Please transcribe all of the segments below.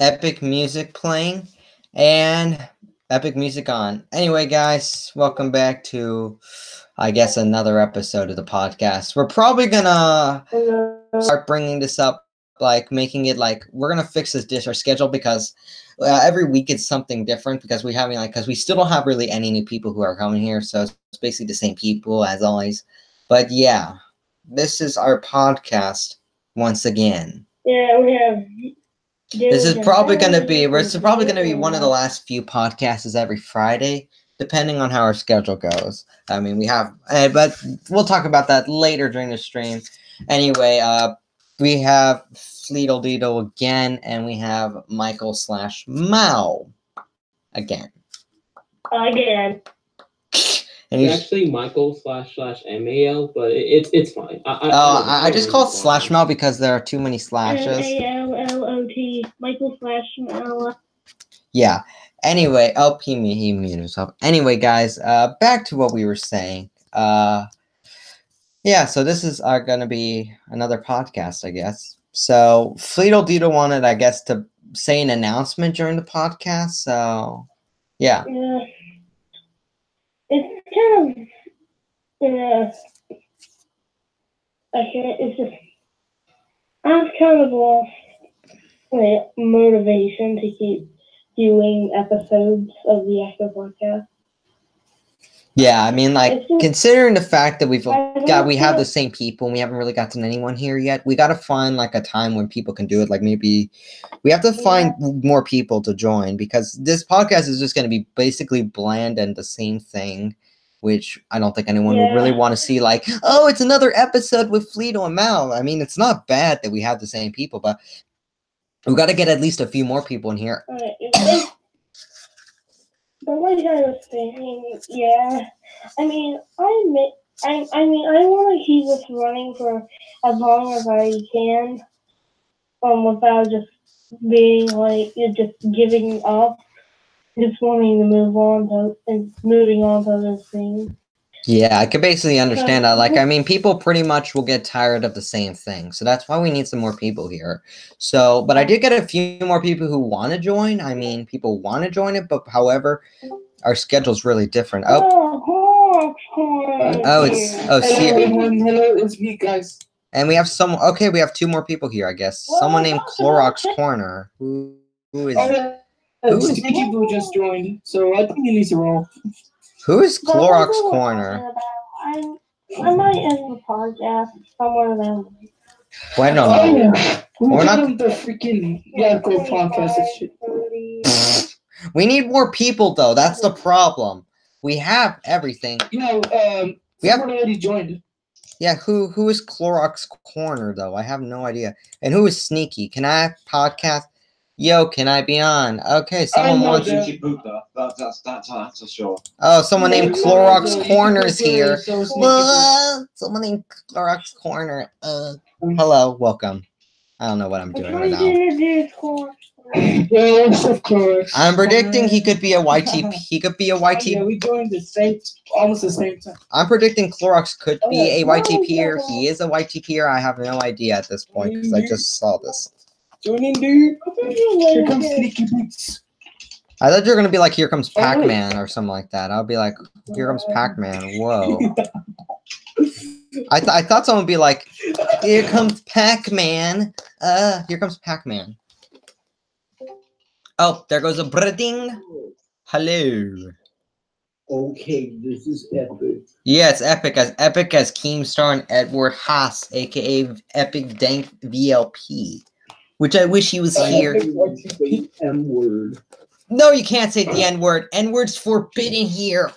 epic music playing and epic music on. Anyway, guys, welcome back to, I guess, another episode of the podcast. We're probably gonna start bringing this up, like making it like we're gonna fix this dish our schedule because uh, every week it's something different because we having like because we still don't have really any new people who are coming here, so it's basically the same people as always. But yeah, this is our podcast once again. Yeah, we have. This is probably going to be. Is probably going to be one of the last few podcasts every Friday, depending on how our schedule goes. I mean, we have, uh, but we'll talk about that later during the stream. Anyway, uh, we have Fleetle Deedle again, and we have Michael slash Mao again. Again. And It's he's, actually Michael slash slash MAL, but it, it's it's fine. I, I, oh, I, I just call it slash Mao because there are too many slashes. A L L O T. Michael slash Mal. Yeah. Anyway, oh, he, he muted himself. Anyway, guys, uh, back to what we were saying. Uh, yeah, so this is uh, going to be another podcast, I guess. So Fleetle Deedle wanted, I guess, to say an announcement during the podcast. So, yeah. Yeah. It's kind of. Yeah. I can't. It's just. I've kind of lost like, motivation to keep doing episodes of the Yakko podcast. Yeah, I mean, like, just- considering the fact that we've got, we have the same people and we haven't really gotten anyone here yet, we got to find, like, a time when people can do it. Like, maybe we have to find more people to join because this podcast is just going to be basically bland and the same thing, which I don't think anyone would really want to see. Like, oh, it's another episode with Fleeto and Mal. I mean, it's not bad that we have the same people, but we got to get at least a few more people in here. But like I was saying, yeah. I mean, I admit, I, I mean, I want to keep this running for as long as I can, um, without just being like just giving up, just wanting to move on to and moving on to other things. Yeah, I could basically understand that. Like, I mean, people pretty much will get tired of the same thing. So that's why we need some more people here. So, but I did get a few more people who want to join. I mean, people want to join it, but however, our schedule's really different. Oh, Oh, oh, oh, it's oh, Hello, see, everyone. Hello, it's me, guys. and we have some. Okay, we have two more people here. I guess someone named Clorox Corner. Who who is Oh, Uh, Sticky Boo just joined, so I think he needs to roll. Who is But Clorox that's Corner? I, I might end the podcast somewhere down. Well, I don't Oh, know. yeah. We're We're not- not the freaking yeah, go podcast and shit. We need more people though. That's the problem. We have everything. You know, um, We have- already joined. Yeah, who who is Clorox Corner though? I have no idea. And who is Sneaky? Can I podcast? Yo, can I be on? Okay, someone know wants. that. Cheeky Booper. That, that's that's that's for sure. Oh, someone named Clorox so you Corner is here. so Sneaky Someone named Clorox Corner. Uh, hello, welcome. I don't know what I'm I'm doing right now. Yes, of course. I'm predicting he could be a YTP. He could be a Yeah, YTP. we joined the same, almost the same time. I'm predicting Clorox could be a Okay. YTPer. He is a YTPer. I have no idea at this point because I just saw this. Join in, dude. I Here comes Sneaky Boots. I thought you were gonna be like, "Here comes Oh. Pac-Man" or something like that. I'll be like, "Here comes Pac-Man." Whoa! I th- I thought someone would be like, "Here comes Pac-Man." Uh, here comes Pac-Man. Oh, there goes a breading. Hello. Okay, this is epic. Yeah, it's epic as epic as Keemstar and Edward Haas, aka Epic Dank VLP. Which I wish he was here. M word. No, you can't say the N word. N word's forbidden here.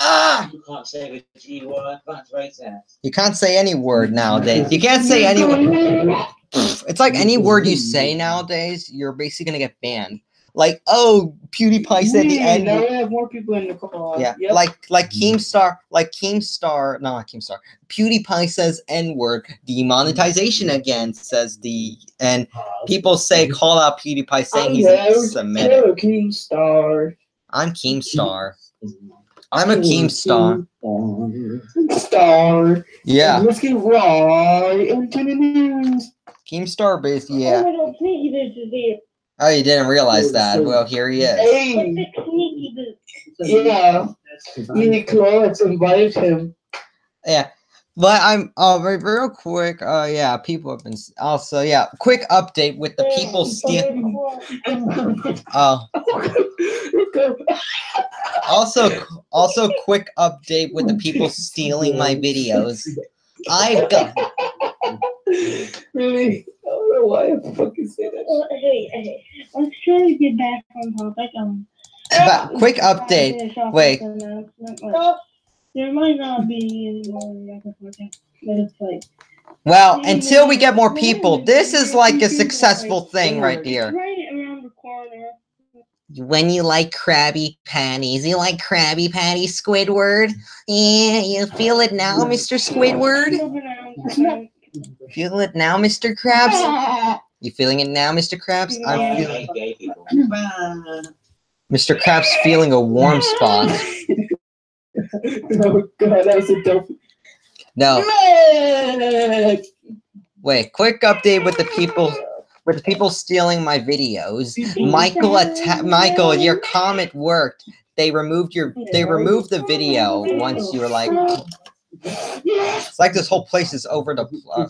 Ah! You can't say the G word. That's racist. You can't say any word nowadays. You can't say any word. It's like any word you say nowadays, you're basically gonna get banned. Like, oh, PewDiePie said the Yeah, N Now we have more people in the call. Uh, yeah, Yep. like like hmm. Keemstar, like Keemstar, no, not Keemstar. PewDiePie says N word. Demonetization again says the and people say hmm. call out PewDiePie saying he's Hello, Semitic. Hello, Keemstar. I'm Keemstar. I'm a Keemstar. Star. Yeah. Let's get right into the news. Keemstar base, Oh yeah. my god, Sneaky Boots is here. Oh, you didn't realize that. Well, here he is. Hey, It's Sneaky Boots. yeah. Uniqlo invited him. Yeah. But I'm uh real quick. Uh yeah, people have been s- also yeah. Quick update with the people stealing. Oh, also also quick update with the people stealing my videos. I've got really? I don't know why I fucking say that. Uh, hey, hey, let's try to get back on topic. Um, but quick update. Wait. with the announcement, like, There might not be any more but it's like well until we get more people. This is like a successful thing right here. right around the corner. When you like Krabby Patties, you like Krabby Patty Squidward. Yeah, you feel it now, Mr. Squidward. Moving around, Feel it now, Mr. Krabs. You feeling it now, Mr. Krabs? I'm Yeah. feeling. Gay, gay people. Mr. Krabs feeling a warm spot. oh god, that was a dope. No, Meg! wait. Quick update with the people. With the people stealing my videos. Michael, atta- Michael, your comment worked. They removed your. They removed the video once you were like. It's like this whole place is over the. Uh,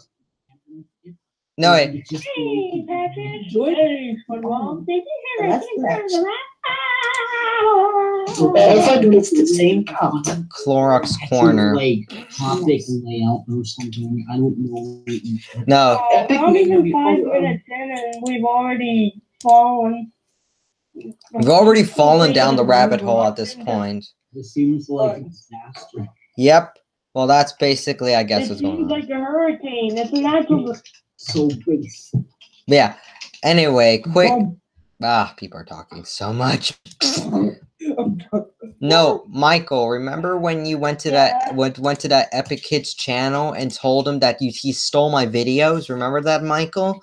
no, wait. Hey, Patrick. Joy? Hey, football. Did you hear that? That's thing it's the same. Clorox corner. Like topic layout or something. I don't know. No, Oh, Epic not even maybe- five minutes in and we've already fallen. we've already fallen down the rabbit hole at this point. It seems like a disaster. Yep. Well, that's basically, I guess, It what's going on. like a hurricane. It's a natural. So big. Yeah. Anyway, quick. Ah, people are talking so much. No, Michael. Remember when you went to that went went to that Epic Kids channel and told him that you he stole my videos? Remember that, Michael?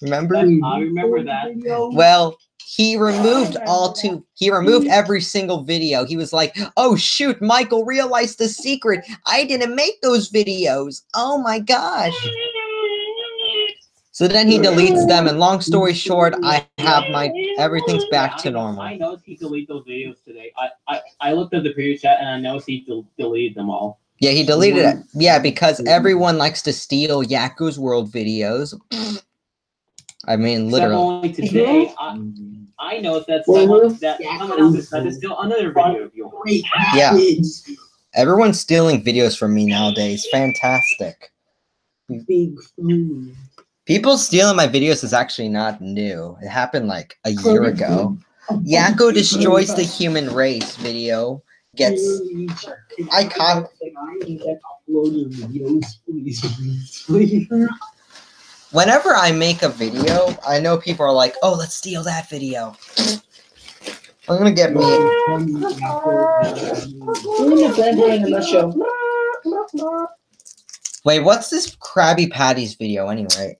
Remember? I remember that. Well, he removed all two. He removed mm-hmm. every single video. He was like, "Oh shoot, Michael realized the secret. I didn't make those videos. Oh my gosh." So then he deletes them, and long story short, I have my everything's back to normal. I noticed he deleted those videos today. I, I, I looked at the previous chat and I noticed he del- deleted them all. Yeah, he deleted it. Mm-hmm. Yeah, because mm-hmm. everyone likes to steal Yakko's World videos. I mean, Except literally. only today, I, I know that Well, someone that someone else decided to steal another video of yours. Yeah. Everyone's stealing videos from me nowadays. Fantastic. Big. People stealing my videos is actually not new. It happened like a year ago. Yakko destroys the human race video gets I can't- whenever I make a video, I know people are like, "Oh, let's steal that video." I'm gonna get me. Doing the blender in a nutshell. Wait, what's this Krabby Patties video anyway?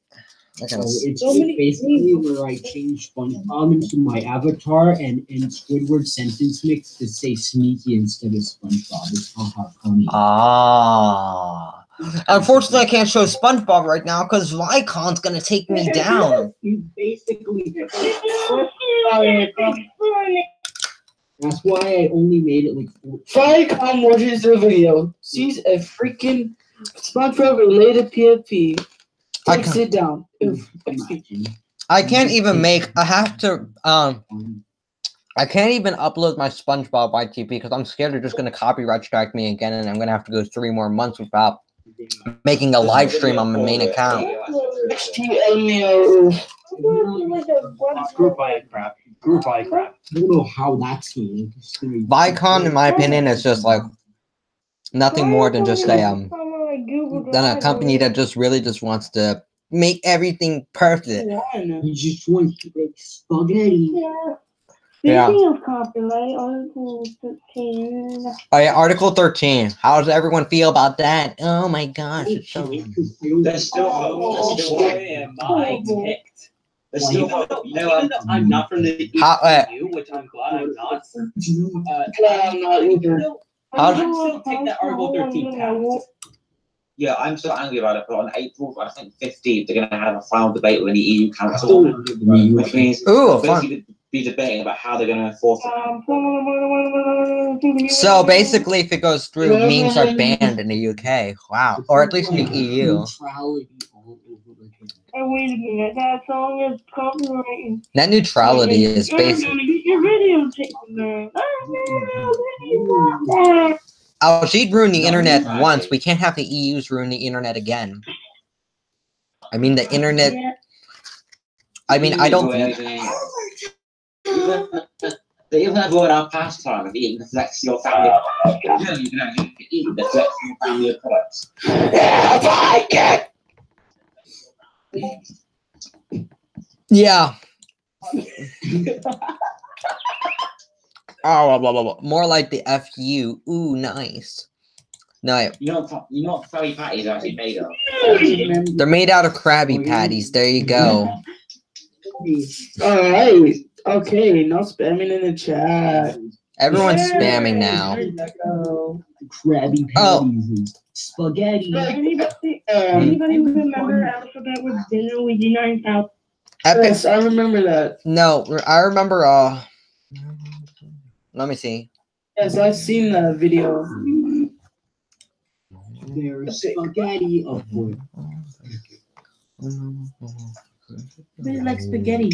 I So it's So basically where I changed SpongeBob into my avatar and and Squidward sentence mix to say sneaky instead of SpongeBob. It's haha funny. Ah. Unfortunately, I can't show SpongeBob right now because Viacom's gonna take me down. You basically that's why I only made it like four. Viacom watches the video, sees a freaking SpongeBob related PFP, I takes can- it down. Oof. Imagine. I can't even make. I have to. Um. I can't even upload my SpongeBob ITP because I'm scared they're just gonna copyright strike me again, and I'm gonna have to go three more months without making a live stream on my main account. Group by crap. Group by crap. I don't know how that's going. Viacom, in my opinion, is just like nothing more than just a um than a company that just really just wants to make everything perfect. One. You just want to make spaghetti. Yeah. Yeah. Of copyright, Article 13. Oh yeah, Article 13. How does everyone feel about that? Oh my gosh, it's so There's still hope. There's still hope. am I ticked? There's Well, still even hope. though, No, even though I'm not from the How- uh, EU, which I'm glad I'm not. Uh, Yeah, I'm not either. How- I can still take that Article 13 tax. Yeah, I'm so angry about it. But on April, I think 15th, they're going to have a final debate with the EU Council, still want to give the EU which means Ooh, they'll fun. Basically be debating about how they're going to enforce it. So basically, if it goes through, memes are banned in the UK. Wow, or at least in the EU. Neutrality all over the place. Oh, wait a minute, that song is copyrighted. Net neutrality is You're basic. gonna get your video taken Oh, she'd ruined the internet once. We can't have the EU's ruin the internet again. I mean, the internet. I mean, I don't. They even have word our pastime of eating the flex your ah, family. Yeah, you can actually eat the flex your family products. Yeah. Oh, blah, blah, blah, blah. more like the FU. Ooh, nice. No, You know what? You know what furry patties are actually made of? they're made out of Krabby oh, Patties. There you go. Alright. Okay, no spamming in the chat. Everyone's spamming now. Oh. Krabby Oh. Patties and spaghetti. Anybody, Um, anybody remember Alphabet with Dinner Luigi 9000? Epic. yes, I remember that. No, I remember. Uh, let me see. Yes, I've seen the video. There's spaghetti of course. They like spaghetti.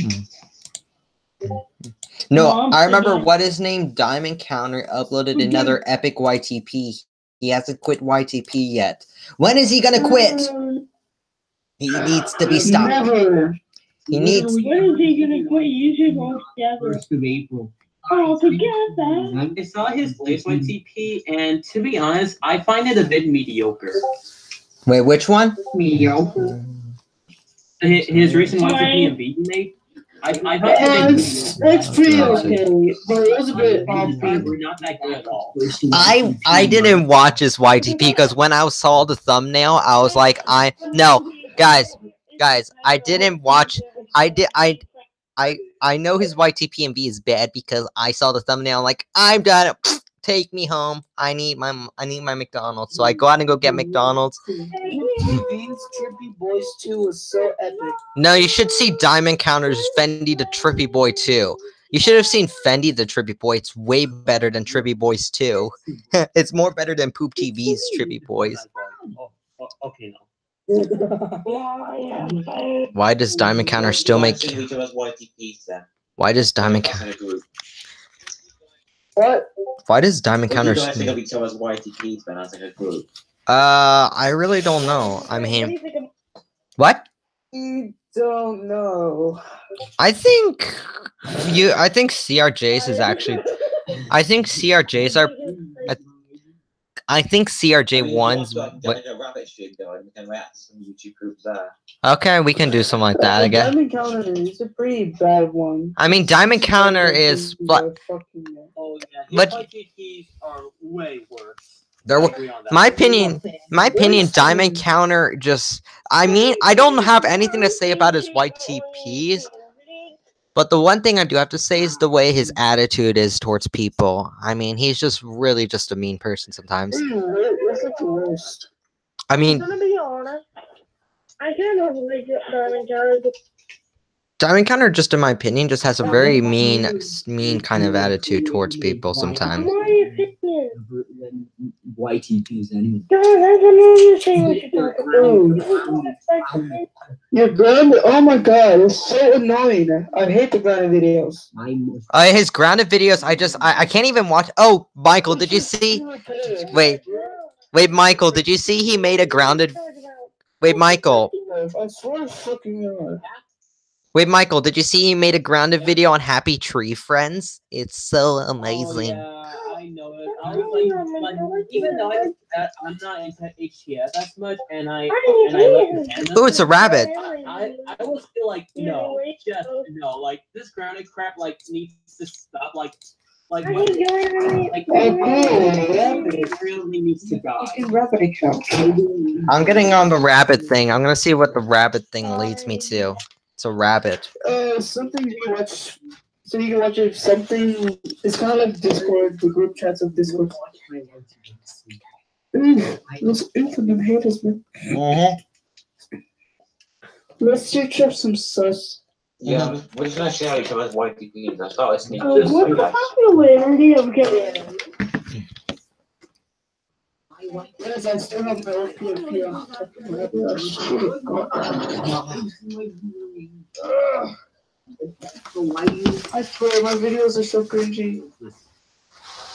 No, Mom, I remember spaghetti. what his name. Diamond Counter uploaded another epic YTP. He hasn't quit YTP yet. When is he gonna quit? Um, He needs to be stopped. Never. He needs. when is he gonna quit YouTube altogether? First of April. Altogether? I saw his latest one TP, and to be honest, I find it a bit mediocre. Wait, which one? Mediocre. His, his recent one TP and V made, I, I thought it It's, it's pretty okay, but it was a bit off. were not that good at all. I I didn't watch his YTP because when I saw the thumbnail, I was like, I no, guys, guys, I didn't watch. I did. I I I know his YTP and V is bad because I saw the thumbnail. Like I'm done. Take me home. I need my I need my McDonald's. So I mm, go out and go get mm, McDonald's. Beans Trippy Boys 2 was so epic. No, you should see Diamond Counters Fendi the Trippy Boy 2. You should have seen Fendi the Trippy Boy. It's way better than Trippy Boys 2. it's more better than Poop TV's Trippy Boys. Oh, oh, okay, no. Why does Diamond Counter still make Send each other's YTPs then. Why does Diamond That's Counter group. What? Why does Diamond What do Counter you guys think of each other's YTPs then as like a group? Uh I really don't know. I mean what? You don't know. I think you I think CRJs is actually I think CRJs are I think CRJ ones Like, what like a rabbit shit though, and we can react to some YouTube groups there. Okay, we can do something like that The again. Diamond Counter is a pretty bad one. I mean Diamond Counter is what Fucking- Oh, yeah. But- are way worse. there I were agree on that. my opinion my opinion diamond counter just i mean i don't have anything to say about his ytps but the one thing i do have to say is the way his attitude is towards people i mean he's just really just a mean person sometimes That's like the worst. i I'm mean gonna be honest. I kind of like but diamond counter just in my opinion just has a very mean mean kind of attitude towards people sometimes My opinion. Than YTPs anyway. God, I don't know you're saying what you're talking about. Your grand, oh my god, it's so annoying. I hate the grand videos. Uh, his grounded videos i just I, I can't even watch oh michael did you see wait wait michael did you see he made a grounded wait michael I swear fucking God. Wait, Michael, did you see he made a grounded video on Happy Tree Friends? It's so Oh, amazing. yeah, I know it. I was like, like even though I, I'm not into HTS as much, and I and I like the oh, it's a rabbit. I, I will feel like no, just no. Like this grounded crap like needs to stop. Like like what, like it really needs to die. Fucking rabbit account. I'm getting on the rabbit thing. I'm gonna see what the rabbit thing leads me to. It's a rabbit. Uh, something you can watch. So you can watch it. Something. It's kind of like Discord, the group chats of Discord. Ooh, those infinite haters, man. Mm-hmm. Let's search up some sus. Yeah, we're just gonna see how he covers white TPs. I start listening Uh, to what's the popularity of getting? Yes, I still have my old PFP on top of my head. Ugh. I swear, my videos are so cringy.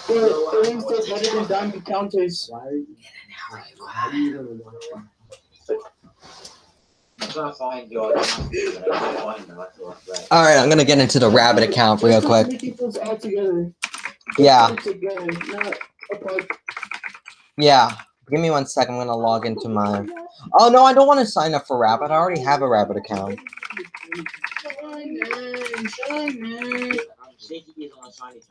They're, they're instead headed and down the counters. Find your. I'm gonna find them, that's all I'm saying. All right, I'm gonna get into the rabbit account real quick. Making those all together. Yeah, Together, not apart. Yeah. Give me one second. I'm gonna log into my. Oh no, I don't want to sign up for Rabbit. I already have a Rabbit account. Shine, shine. I'm shaking is on a shiny.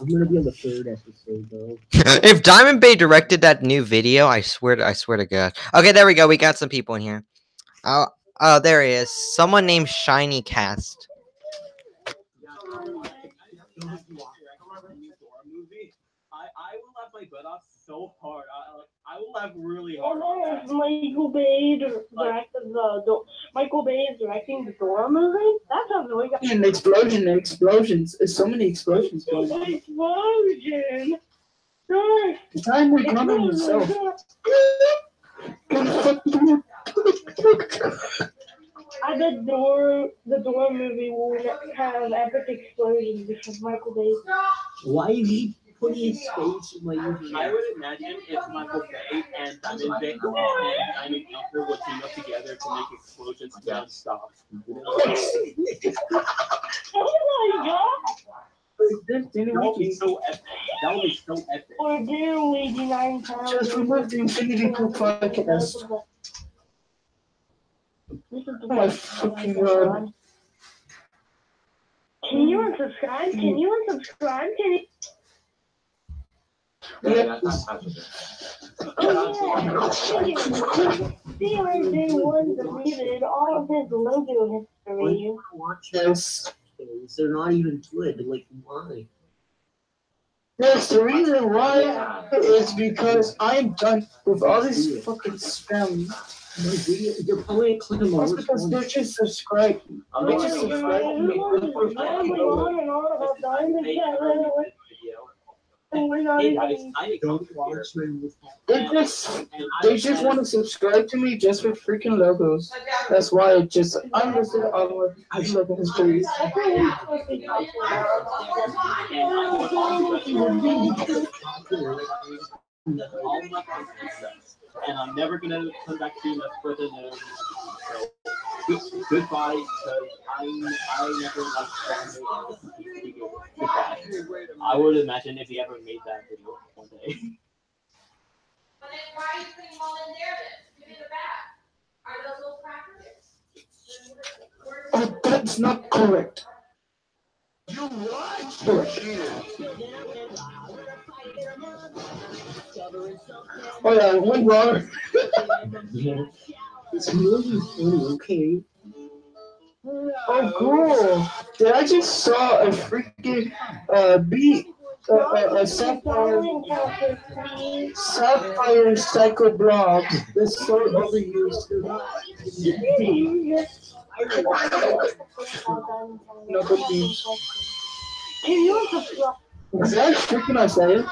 I'm gonna be on the third episode though. if Diamond Bay directed that new video, I swear to I swear to God. Okay, there we go. We got some people in here. Oh, oh, there he is. Someone named Shiny Cast. I, I will laugh my butt off so hard. I, like, I will laugh really Oh hard. no, it's Michael Bay directed the Do- Michael Bay is directing the Dora movie. That sounds really good. And explosion and explosions. There's so many explosions going on. Explosion. The time we're coming really yourself. good. I bet Dora, the Dora movie will have epic explosions because Michael Bay. Why is he putting his face in my YouTube? I would imagine if Michael Bay and Diamond Vic and Diamond Counter would team up together to make explosions non-stop. Oh my god! Then- then it That would would be be- so epic. That would be so epic. Or dear Luigi nine pounds. Just remove the Infinity Pool podcast. This is the Oh my fucking god. Can you unsubscribe? Can you unsubscribe? Can you? Yeah, that's- that's how to do it. Oh yeah. CRJ one deleted all of his logo history. Watch Yes. those. They're not even good. Like why? Yes, the reason why Yeah. is because I'm done with all this fucking spam. My video, you're probably clicking the That's because they're just subscribed. I'm They not just sure. subscribe to me. Everyone's rambling on and on about Diamond Cat, and we're not even. Don't watch them with They just they just want to subscribe to me just for freaking logos. That's why I just I'm just all the I look at his face. And I'm never gonna come back to you much further than so good, goodbye because I I never liked Batman. Goodbye. I would imagine if he ever made that video one day. But then why are you putting them all in there then? Give me back. Are those little crackers? Oh, that's not correct. Oh yeah, one wrong. It's really funny, okay? Oh cool! Did I just saw a freaking uh beat uh, uh, a sapphire sapphire psycho blog that's so overused. Can you unsubscribe? Is that freaking Isaiah?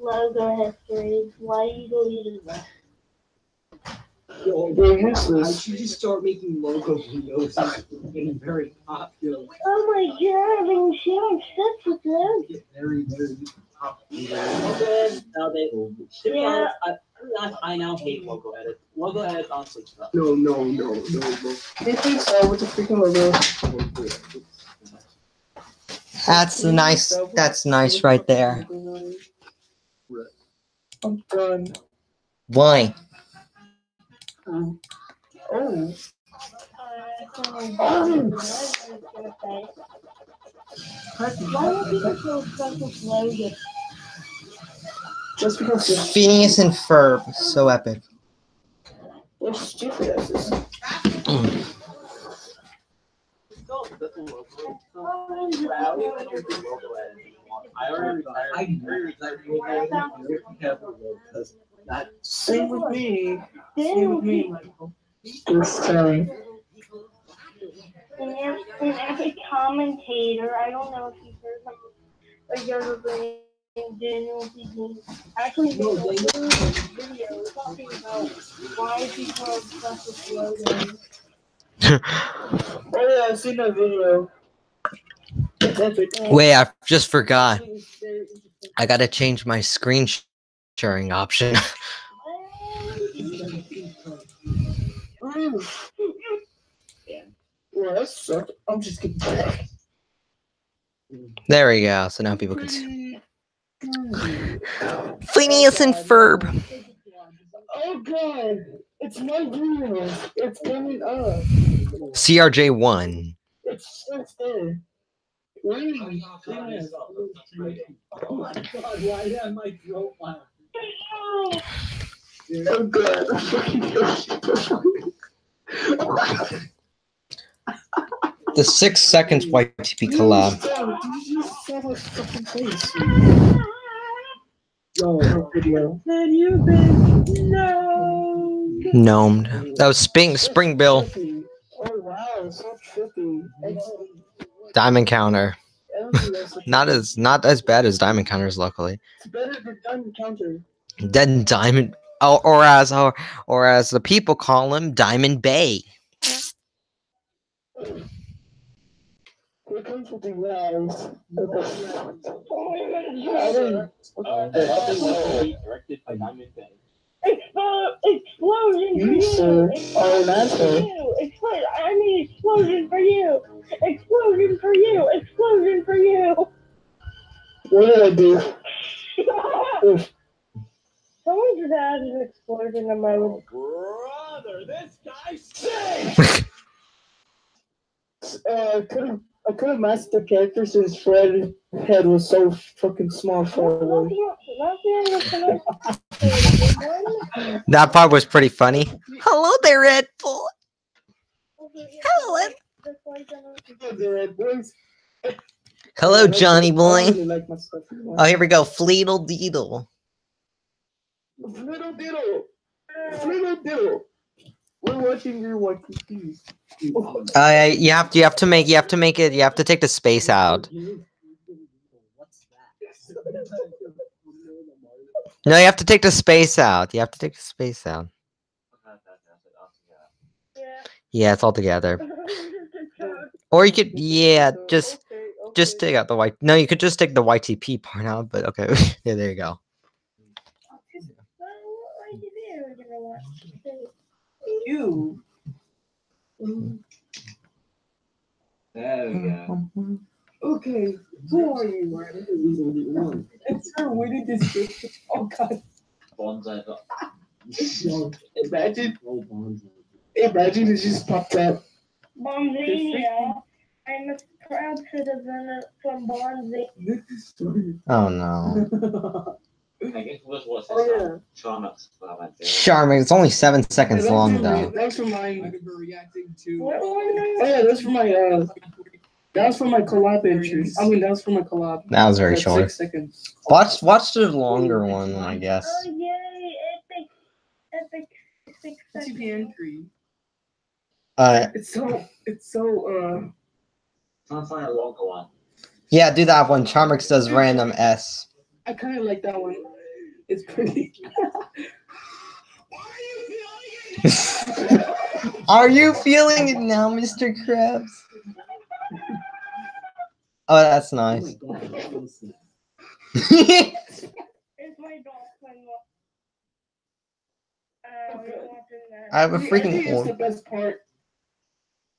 Logo history. Why do you deleted that? Yo, They're I useless. should just start making logo videos. It's getting very popular. Oh my god, I've been sharing sets with them. Get very, very popular. Okay, Now they, to be Yeah. honest, I, I now hate logo edits. Logo edits honestly suck. No, no, no, no, no. They think so with the freaking logo. That's nice. That's nice right there. I'm done. Why? Um, oh, Why do people so obsessed with logo? just because they're, Phineas and Ferb, so epic. they're stupid asses. Still, that's a logo. I already retired. I already retired. Same with me. Same with me, Michael. This time. And an epic commentator, I don't know if you've heard him, a younger guy named Daniel Dean. Actually, they made a video talking about why people are obsessed with logos. Oh yeah, I've seen that video. Wait, I just forgot. I gotta change my screen sharing option. There we go. So now people can see. Phineas and Ferb. Oh god, it's my greenhouse. It's coming up. CRJ1. It's it's there. Really? Yes. Oh my god, why am I profile? Oh god, I'm fucking The six seconds YTP collab. You my fucking face. Yo, video. Man, you've been no. Gnomed. That was Spring Spring Bill. Oh wow, so trippy. It's- Diamond Counter. Don't think that's a- Not as not as bad as Diamond Counters, luckily. It's better than Diamond Counter. Then Diamond, or, or as or, or as the people call him, Diamond Bay. Here comes with rounds. Oh my god, I didn't- the directed by Diamond Bay. Explosion for You, you! sir, Explosion are an asshole. I mean, explosion for you! Explosion for you! Explosion for you! What did I do? Oof. Someone just added an explosion in my room. Brother, this guy stinks! Uh, I couldn't. I couldn't master the character since Fred's head was so fucking small far away. That part was pretty funny. Hello there, Red Bull. Hello. The red boys. Hello, Johnny boy. really like my stuff. Oh, here we go. Fleedle Deedle. Little diddle. Little diddle. We're watching your YTPs. Uh, you have to, you have to make, you have to make it. You have to take the space out. No, you have to take the space out. You have to take the space out. Yeah, it's all together. Or you could, yeah, just just take out the white. No, you could just take the YTP part out. But okay, yeah, there you go. You. There we go. Okay. Who are you? It's her witty description. Oh god. Bonsai. Imagine, imagine it just popped up. Bonzania. I'm a proud citizen from Bonzania. Oh no, I guess what's what's Oh yeah. Charmax. well, I think. Charming. It's only seven seconds Hey, long that's for my- though. That's for my. We're reacting to. What Oh one? yeah, that's for my. Uh, that's for my collab entries. I mean, that's for my collab. That was very That's short. Six seconds. Watch, watch the longer one, I guess. Oh yay! Epic, epic, six What's seconds. The entry? Uh, It's so. It's so. Uh. Try and find a longer one. yeah, do that one. Charmix does random S. I kind of like that one. It's pretty. Are you feeling it now, Mr. Krabs? Oh, that's nice. god, what's that? It's my dolphin. Uh, we don't want that. I have a freaking ending is orb. the best part.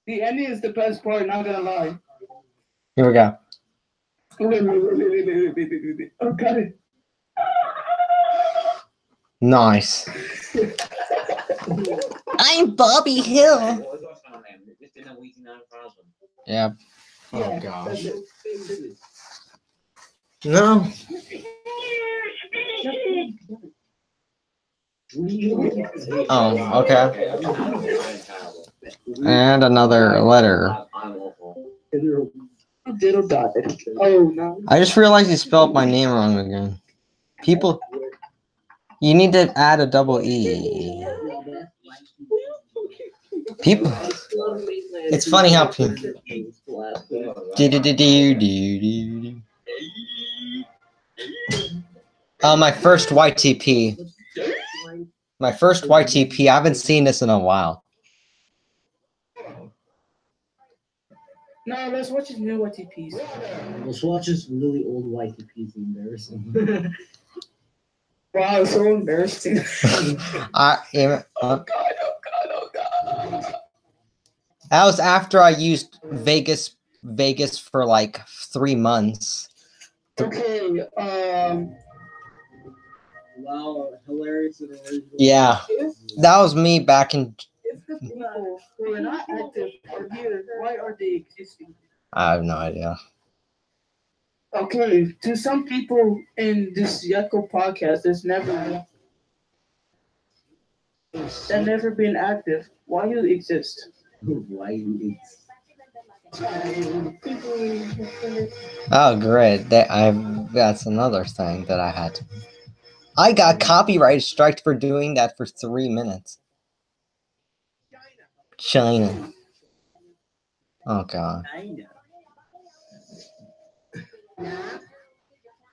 The ending is the best part. Not gonna lie. Here we go. Oh, got it. Nice. I'm Bobby Hill. What was your channel name? Just in a week nine thousand. Yeah. Oh Yeah, gosh. No. Oh, okay. And another letter. Oh no. I just realized you spelled my name wrong again. People, you need to add a double E. People, it's funny how people. Do-do-do-do-do-do-do. Uh, my first YTP. My first YTP. I haven't seen this in a while. No, let's watch his new YTPs. Let's watch this really old YTPs embarrassing. Wow, so embarrassing. I am. Uh, God, oh God, oh God. that was after I used Vegas, Vegas for like three months. Okay, um, wow, hilarious and original. Yeah, that was me back in. If the people who are not active are here, why are they existing? I have no idea. Okay, to some people in this Yakko podcast, there's never that never been active. Why you exist? Why you Oh, great! That I. That's another thing that I had. I got copyright striked for doing that for three minutes. China. Oh God.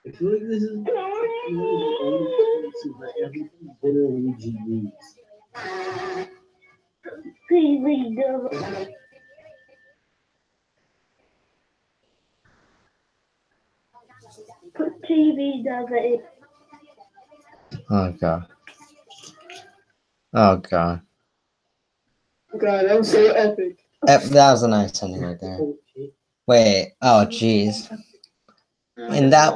I feel like this is one of the only places where everything literally GG's. TV doesn't. Put TV doesn't. Oh God. Oh God. God, that was so epic. That, that was a nice ending right there. Wait. Oh, jeez. And that-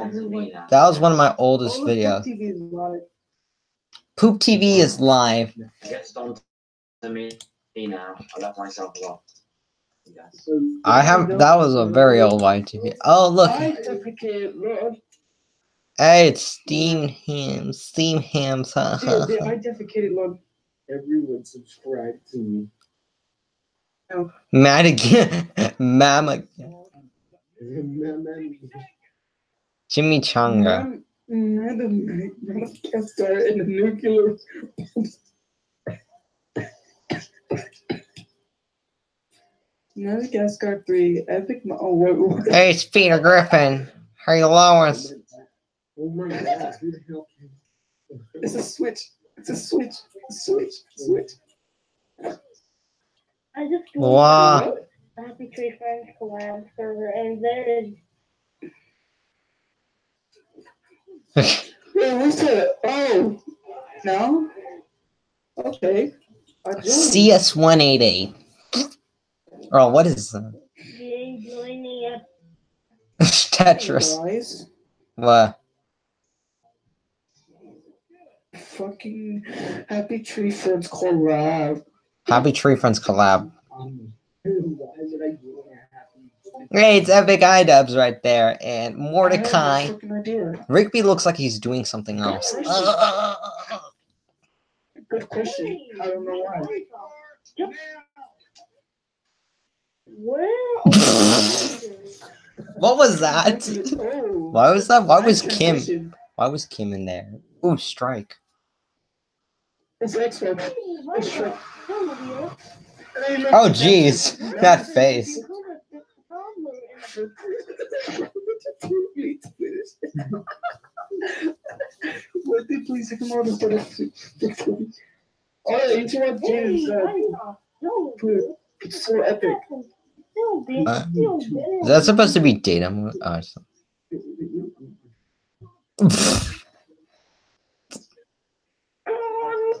That was one of my oldest All of videos. TV is live. Poop TV is live. Gets on to now. I love myself a I have. That was a very old YTV. Oh look. I defecate, Hey, it's Steam Hams. Steam Hams. huh? ha, I defecated, Lord. Everyone subscribe to me. Mad again. Mama. Jimmy Changa. Madam, Madagascar in the nuclear. Madagascar 3, epic. Oh, wait? Hey, it's Peter Griffin. How you Lawrence? Oh my god, It's a switch. It's a switch. Switch. Switch. I just joined Wow. Happy Tree Friends collab server, and there is Wait, what's that? Oh, no? Okay. CS188. Oh, what is that? Jay joining us. Tetris. Guys, What? fucking Happy Tree Friends collab. Happy Tree Friends collab. why would I do that? Hey, it's Epic Idubs right there. And Mordecai. have a fucking idea. Rigby looks like he's doing something else. Good question. I don't know why. Where what was that? Why was that? Why was Kim? Why was Kim in there? Ooh, strike. It's X-Men. It's Shrek. Oh, jeez. That face. Of Oh, you what James It's so epic. Uh. Is that supposed to be data? mo- Oh, it's- Come on.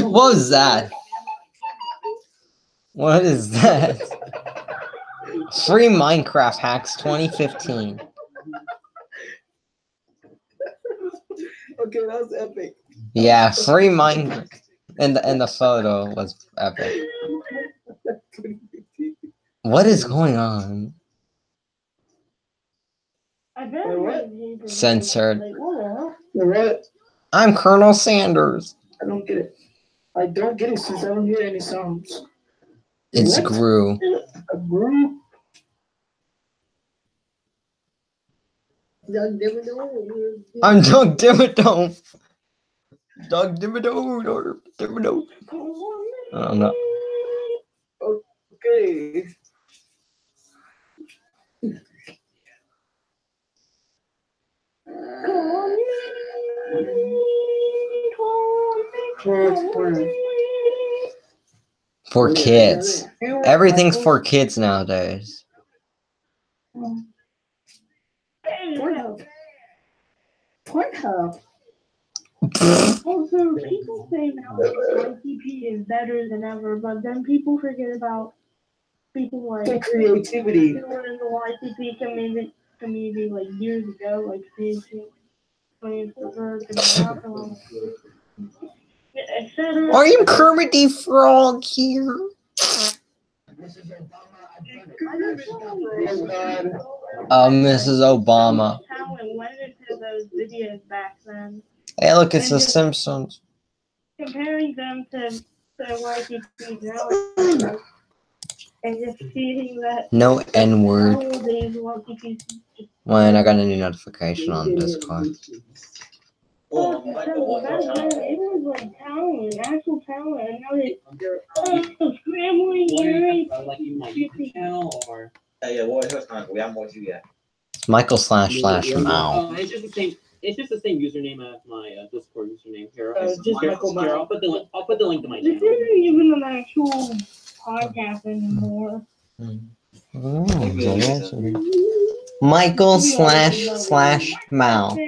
What was that? What is that? Free Minecraft hacks 2015. Okay, that was epic. Yeah, free Minecraft. And the, and the photo was epic. What is going on? I bet Wait, what? it was Hebrew. Censored. Like, what the hell? You're right. I'm Colonel Sanders. I don't get it. I don't get it since I don't hear any sounds. It's What? Gru. A group. I'm Doug Dimmadome. Doug Dimmadome. Dimmadome. I don't know. Okay. For kids. Everything's for kids nowadays. Pornhub. Pornhub. Also, people say now YCP is better than ever, but then people forget about people like The creativity. who were in the YCP community, community like years ago, like Fancy, Flames for Birds, and Malcolm, etc. Are you Kermit the Frog here? Oh Uh, Mrs. Obama. Talent went into those videos back then. Hey, look, it's The Simpsons. comparing them to to YCP now and just seeing that No N word. nowadays YCP When I got a new notification on Discord. Oh, back then, it was like talent, actual talent, and now they oh, scrambling earrings. Like even my YouTube channel yeah, what is time? We haven't watched you. It's Michael slash slash Mao. Uh, it's just the same. It's just the same username as my uh, Discord username here. Uh, just here, Michael here, I'll put the link. I'll put the link to my This channel. isn't even an actual podcast anymore. Michael slash slash Mal.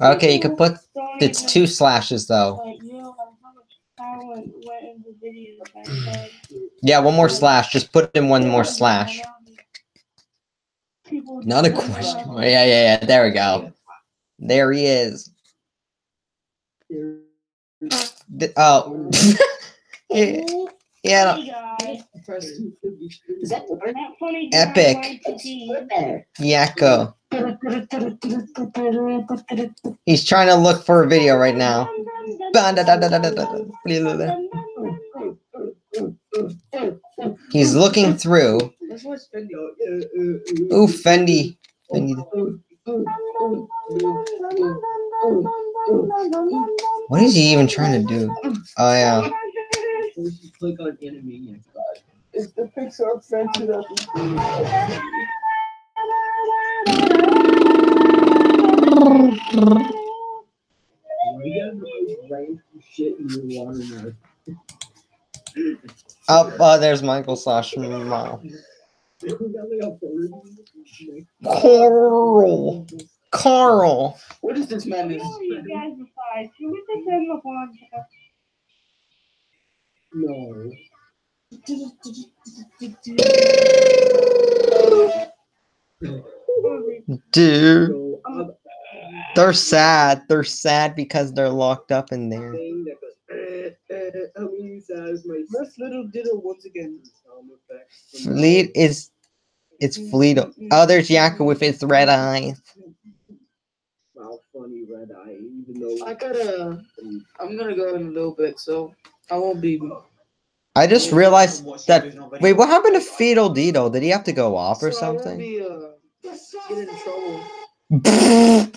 Okay, you could put it's two slashes though. Like, you know, like how much talent went into videos back then. Yeah, one more slash. Just put in one more slash. People Not a question. know. Yeah, yeah, yeah. There we go. There he is. Oh. yeah. Is that Epic. Yakko. He's trying to look for a video right now. He's looking through. That's what's Fendi. Ooh, Fendi. Fendi. What is he even trying to do? Oh yeah. Click on Animaniacs. It's the Pixar Fenty that We got random shit in your water now. Oh, uh, there's Michael slash Mao. We got like a bird. Carl. Carl. What is this madness? What do you guys decide? Should we just end the podcast? No. Dude. They're sad. They're sad because they're locked up in there. saying that goes, how many size my First little diddle once again. sound effects? Fleet is it's Fleet. Oh, there's Yakko with his red eyes. Wow, funny red eye. Even though I gotta. I'm gonna go in a little bit, so I won't be. I just realized that. Wait, what happened to Fido Dido? Did he have to go off or so something? be uh, get in trouble.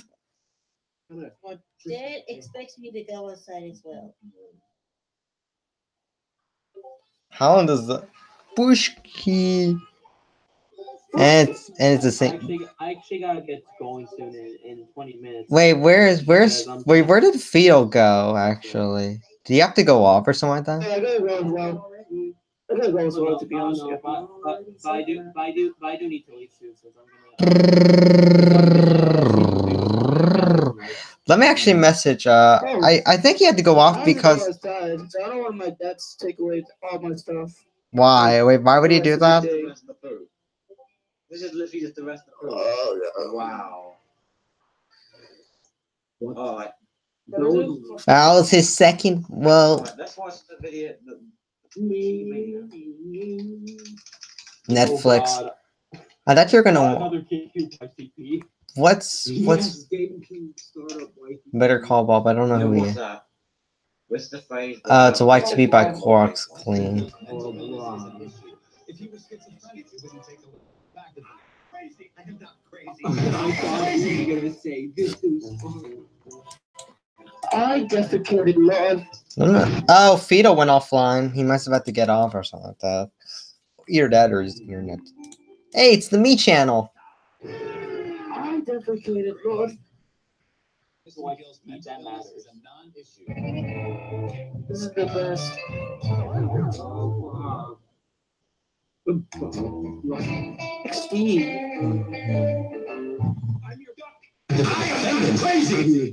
Dad expects me to go outside as well. How long does the push key? And it's, and it's the I same. actually, I actually gotta get going soon in, in 20 minutes. Wait, where is where's wait? Where did Fetal go? Actually, do you have to go off or something like that? Yeah, I gotta go as well. I gotta go as well, to be honest. no, but, but, but I do, but I do, but I do need to leave soon since I'm gonna. Let me actually message. Uh, I I think he had to go off have because outside, so I don't want my dad to take away all my stuff. Why? Wait, why would he do that? The rest of the food. This is literally just the rest of the food. Oh, yeah. Wow. Alright. Those- That was his second. Well, Alright, let's watch the video. The, Netflix. Oh, I thought you were gonna. Another What's what's Yes, GameCube startup like Better Call Bob? I don't know you who he is. that? What's the phrase? Uh, it's a YTV by Quarks Clean. I am not crazy. I thought you were gonna say this is fun. I defecated love. No, no. Oh, Fido went offline. He must have had to get off or something like that. Either that or his internet. Hey, it's the Me channel. I defecated love. This is why that matters. is a non-issue. This is the best. Steve. I'm your duck. I am not crazy.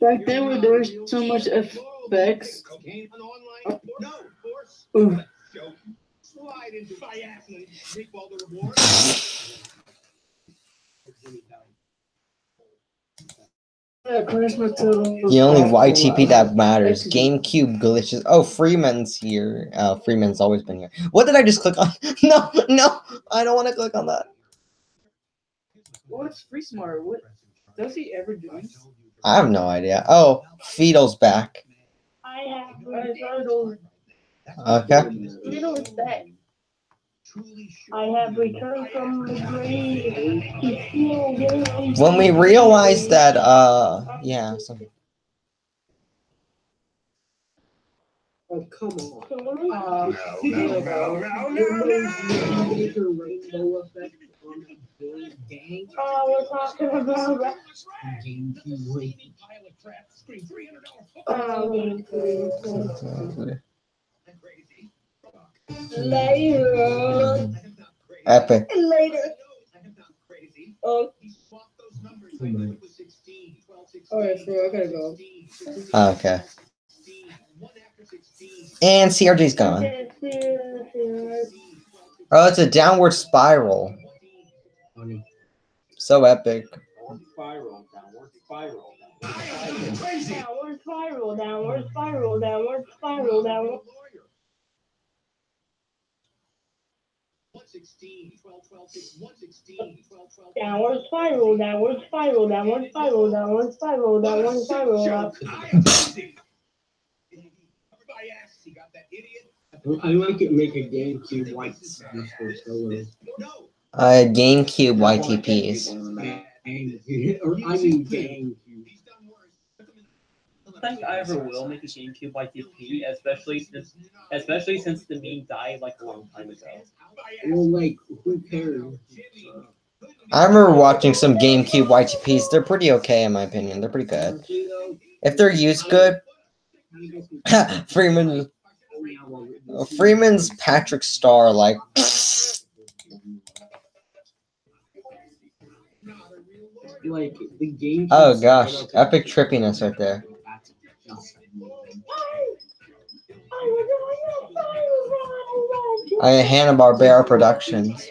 Back then when there was so much effects. Cocaine, an online. No, force. Ooh. Joke. Slide into my ass and reap all the. Yeah, Christmas to The only YTP that matters. GameCube glitches. Oh, Freeman's here. Uh, Freeman's always been here. What did I just click on? no, no, I don't want to click on that. What's Free Smart? What does he ever do? I have no idea. Oh, Fido's back. I have I thought Okay. Fido is back. I have returned from the grave to feel very When we realized that, uh, yeah. So, Oh, come on. Uh, rainbow effect on the Billy gang. Oh, we're talking about that. GameCube rating. Pilot trap. Screen $300 Oh, later. I am not crazy. epic. Later. I am not crazy. Oh, He swapped those numbers. I knew it was 16, 12, 16. Alright, so I gotta go. Okay. 16, one after 16, And CRJ's gone. Oh, it's a downward spiral. Funny. So epic. Downward spiral, downward spiral. I am crazy. Downward spiral, downward spiral, downward spiral, downward. 116, 12, 12, 6, 116, 12, 12. Downward spiral, downward spiral, downward spiral, downward spiral, downward spiral. up. I am crazy. Covered my ass. He got that idiot. I like it make a GameCube white just for solo. No. Uh, GameCube YTPs. I mean GameCube. He's. I think I ever will make a GameCube YTP, especially since especially since the meme died like a long time ago. Well, like, who cares? I remember watching some GameCube YTPs. They're pretty okay in my opinion. They're pretty good. If they're used good. Freeman Freeman's Patrick Star like Like the game. Oh gosh, epic trippiness right there. I Hanna Barbera Productions.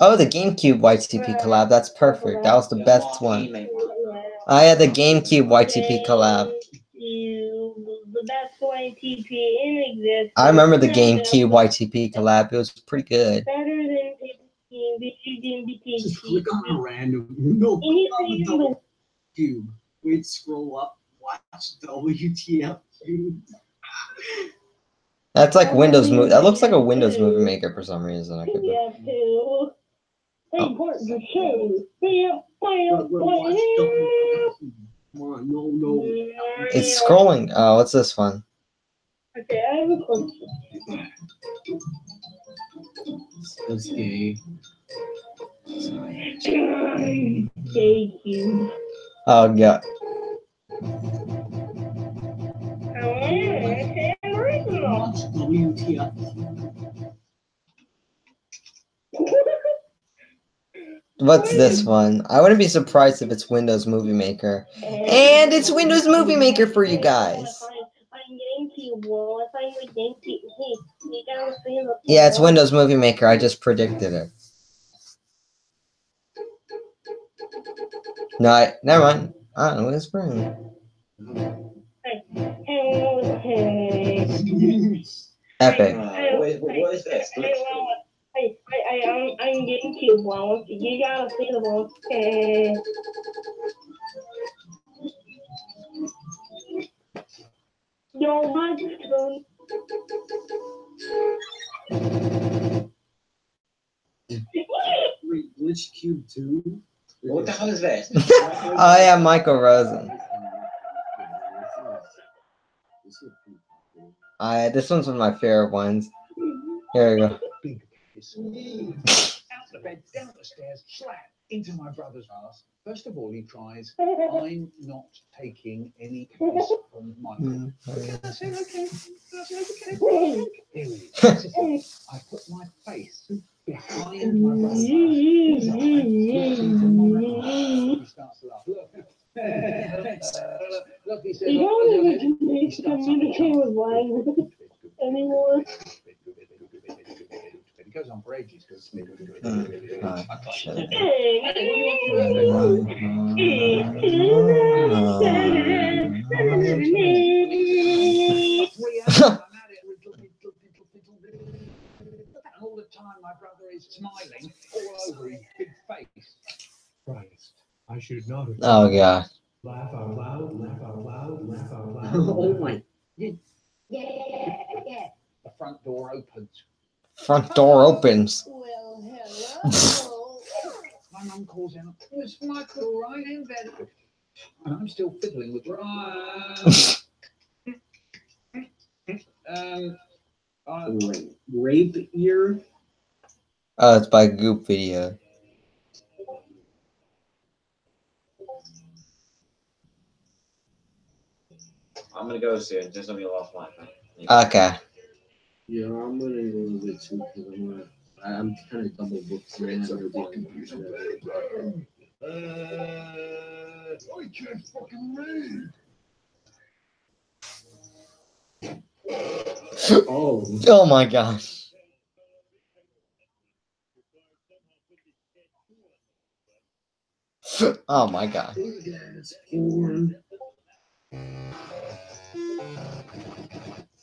Oh, the GameCube YTP collab. That's perfect. That was the best one. I had oh, the GameCube YTP collab. You, the best YTP in existence. I remember the GameCube YTP collab. It was pretty good. Better than 15, but you didn't Just be click on a random. No, click on the Anything in the cube. Wait, scroll up. Watch WTF cube. That's like Windows movie. That looks like a Windows movie maker for some reason. I could be. Yeah, too. They Oh. the show. Yeah, But we're watch WTF cube. Come on, no, no. It's scrolling. Oh, what's this one? Okay, I have a question. That's gay. Thank you. Oh god. I want to original. Watch WTF. What's this one? I wouldn't be surprised if it's Windows Movie Maker. And it's Windows Movie Maker for you guys. I'm you, bro. If I'm getting to you, hey, you gotta Yeah, it's Windows Movie Maker. I just predicted it. No, I, never mind. I don't know. It's spring. Hey, Epic. Uh, what, is, what is this? Hey, well, hey, I, I, I'm, I'm getting to you, gotta say the bro. Hey. Yo, my phone. Wait, Glitch Cube 2? What the hell is this? Oh yeah, Michael Rosen. I this one's one of my favorite ones. Here we go. Out the bed, down the stairs, slap into my brother's ass. First of all, he tries, I'm not taking any piss from Michael. Okay, I said, okay. I said, okay. Here we go. I put my face behind my brother's ass. His eye looks into my eye. He starts to laugh. Look. Look, he says, You oh, "Look, don't look, even look." He starts on the communicate with language anymore. It goes on for ages because. Oh, shit. All the time, my brother is smiling all over his big face. Christ, I should not have. Oh god. Laugh out loud, laugh out loud, laugh out loud. oh my. Yeah, yeah, yeah. The front door opens. Front door opens. Well, hello. My mum calls in. It's Michael right in bed. And I'm still fiddling with Ryan. um, uh, Rape, rape ear? Oh, it's by Goop Video. I'm gonna go soon. Just let me off my Okay. Yeah, I'm gonna go a little bit too because I'm gonna. I- I'm kind of double booked right now. to be confused. uh, I can't fucking read. Oh, Oh my gosh. Oh my god.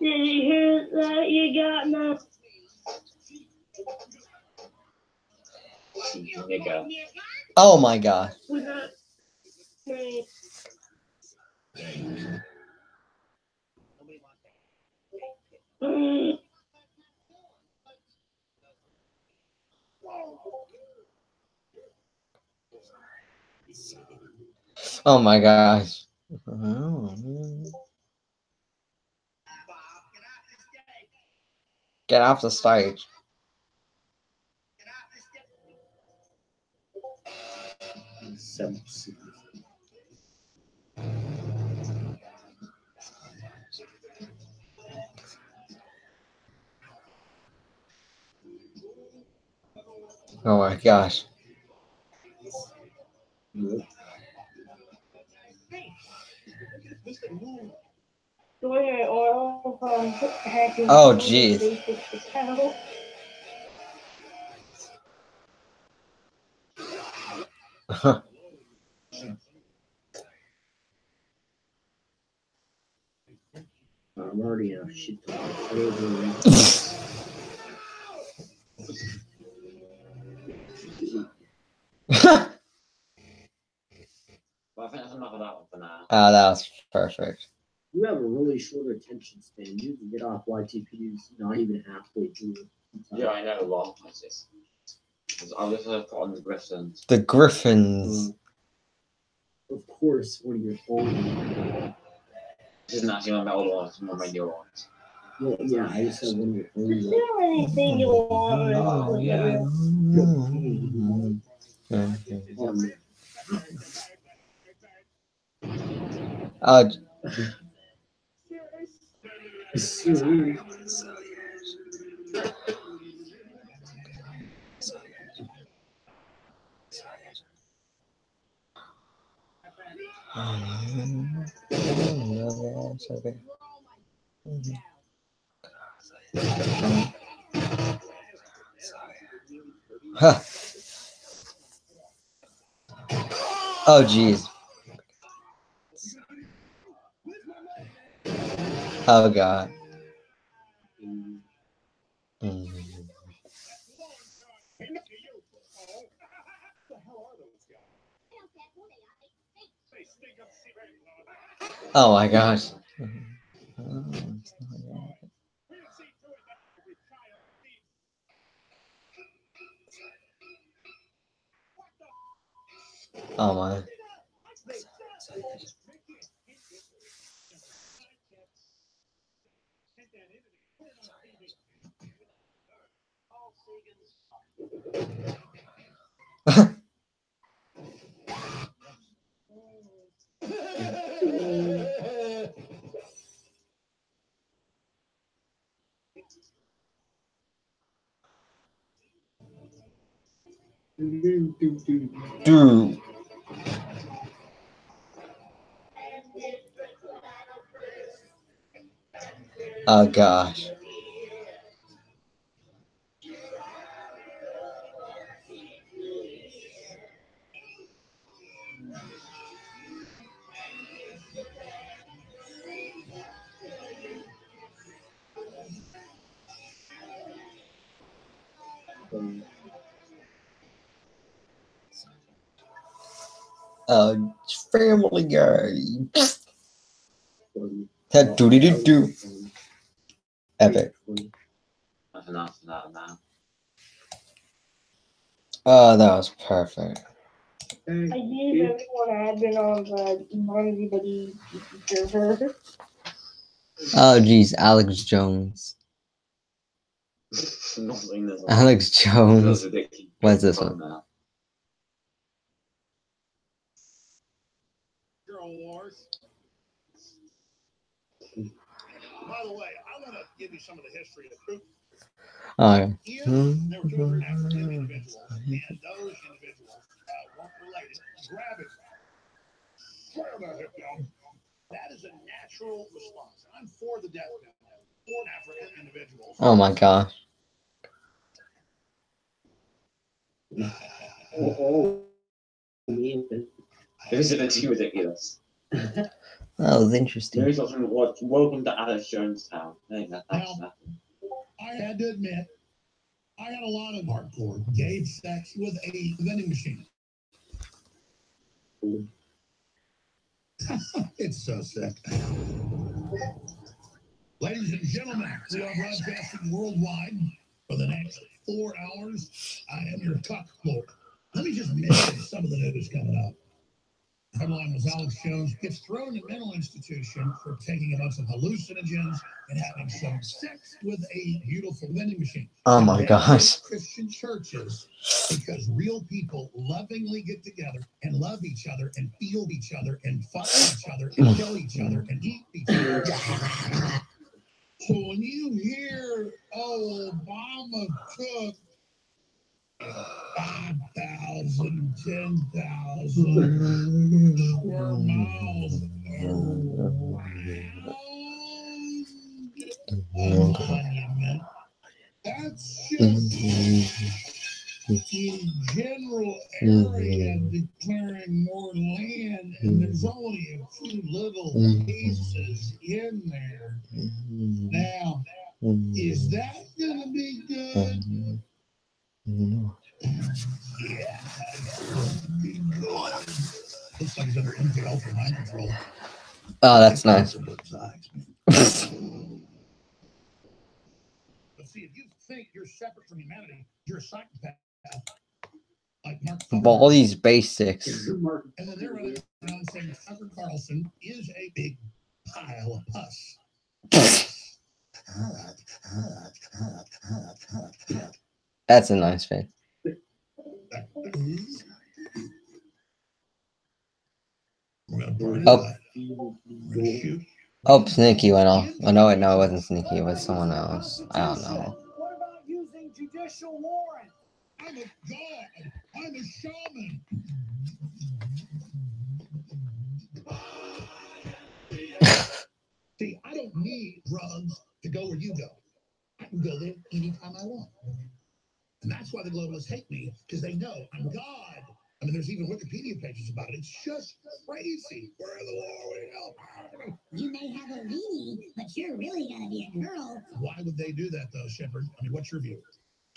Did you hear that? You got no. Oh my god. We got. Right. Mm. Oh my gosh. Get off the stage. Oh my gosh. Doing Oh, oh, jeez. basic account. I'm already in a shit ton of trouble. Well, I think that's enough of that one for now. Oh, that was perfect. You have a really short attention span. You can get off YTPs not even halfway through. Yeah, I know. a lot. what's this? I'll just put on the Griffins. The Griffins. Of course, one of your old. This isn't actually one of my old ones, it's one of my new ones. Well, yeah, I just said one of your old. Is there anything you want? Oh, yeah. Um, Uh. Oh, jeez. Oh, God. Mm. Oh my gosh. Oh my. Dude. Oh gosh. Uh, Family Guy. That doody doo doo. Epic. That's enough that now. Oh, that was perfect. I gave everyone admin on the Bungie Buddy server. Oh, geez, Alex Jones. Nothing. Alex Jones. ridiculous. What's this one? now. By the way, I want to give you some of the history of Troop. Oh, yeah. Ian, there were two African individuals, and those individuals uh, weren't related. Grab it. Swear about it, y'all. That is a natural response. I'm for the death penalty for African individuals. Oh my gosh. Oh, man. This is too ridiculous. That was interesting. There is something what welcome to Alex Jonestown. I think that. I had to admit, I had a lot of hardcore gay sex with a vending machine. it's so sick. Ladies and gentlemen, we are broadcasting worldwide for the next four hours. I am your talk bloke. Let me just mention some of the news coming up. Headline was Alex Jones gets thrown in a mental institution for taking a bunch of hallucinogens and having some sex with a beautiful vending machine. Oh my gosh. Christian churches because real people lovingly get together and love each other and feel each other and fight each other and kill each other and eat each other. So when you hear, oh, Obama took 5,000, 10,000 square miles around a monument, that's just mm-hmm. Mm. the general mm, area declaring more land, and mm. there's only a few little mm-hmm. pieces in there. Mm-hmm. Now, mm-hmm. is that gonna be good? Yeah. Be good. Looks like under mind control. Oh, that's nice. But see, if you think you're separate from humanity, you're a psychopath. Like Mark of all these basics. And then they're running around saying Tucker Carlson is a big pile of pus. That's a nice face. We're gonna burn it Oh. alive. We're gonna shoot. Oh, Sneaky went off. Oh, no, wait, no, it wasn't Sneaky. It was someone else. I don't know. What about using judicial warrant? I'm a god. I'm a shaman. See, I don't need drugs to go where you go. I can go there anytime I want. And that's why the globalists hate me, because they know I'm God. I mean, there's even Wikipedia pages about it. It's just crazy. Where the law we help? You may have a weenie, but you're really gonna be a girl. Why would they do that, though, Shepard? I mean, what's your view?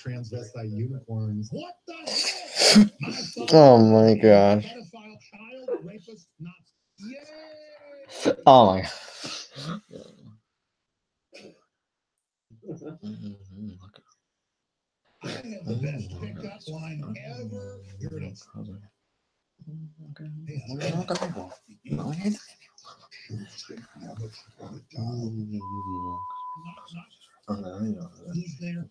Transvestite unicorns. What the hell? My Oh my gosh. pedophile child, rapist, Nazi. Yay! Oh my I have the best pickup line ever heard of. Who's there?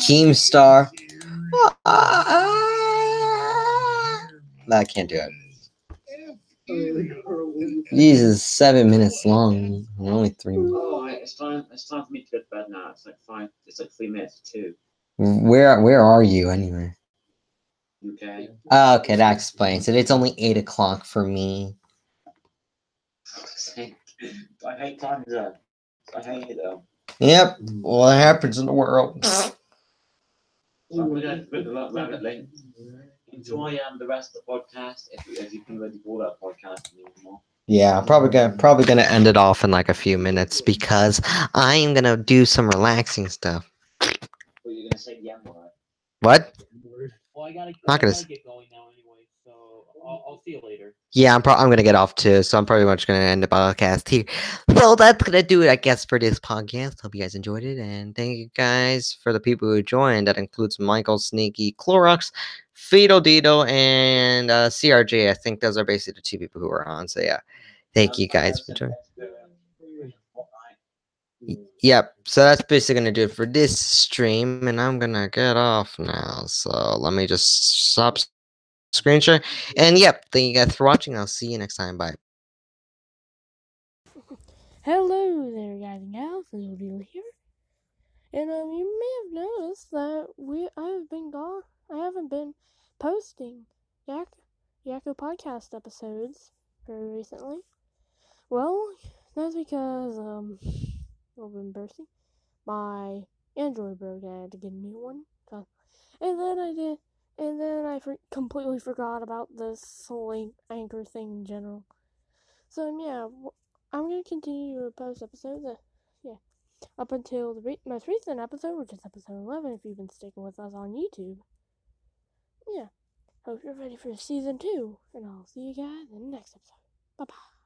Keemstar. I can't do it. These is seven minutes long. and Only three. minutes. It's time. It's time for me to go to bed now. It's like five. It's like three minutes to two. Where Where are you anyway? UK. Oh, okay, that explains it. It's only eight o'clock for me. I hate time zone. I hate it though. Yep. Well, What happens in the world? So I'm gonna put the lot rapidly. Enjoy um the rest of the podcast if, if you can really call that podcast anymore. Yeah, I'm probably gonna probably gonna end it off in like a few minutes because I am gonna do some relaxing stuff. You're gonna say the M. What? Well, I gotta, Not I gonna s- get going now anyway, so I'll, I'll see you later. Yeah, I'm, pro- I'm gonna get off too, so I'm probably much gonna end the podcast here. So that's gonna do it, I guess, for this podcast. Hope you guys enjoyed it, and thank you guys for the people who joined. That includes Michael, Sneaky, Clorox, Fido Dido, and uh, CRJ. I think those are basically the two people who are on. So yeah, thank you guys for joining. Yep. So that's basically gonna do it for this stream, and I'm gonna get off now. So let me just stop screen share. And yep, thank you guys for watching. I'll see you next time. Bye. Hello there, guys and gals. Little Deal here. And um, you may have noticed that we I've been gone. I haven't been posting Yak Yakko podcast episodes very recently. Well, that's because um, a little bit embarrassing. My Android broke. and I had to get a new one. And then I did, and then I for- completely forgot about this whole an- anchor thing in general. So um, yeah, I'm gonna continue to post episodes. Uh, yeah, up until the re- most recent episode, which is episode 11. If you've been sticking with us on YouTube, yeah. Hope you're ready for season two, and I'll see you guys in the next episode. Bye bye.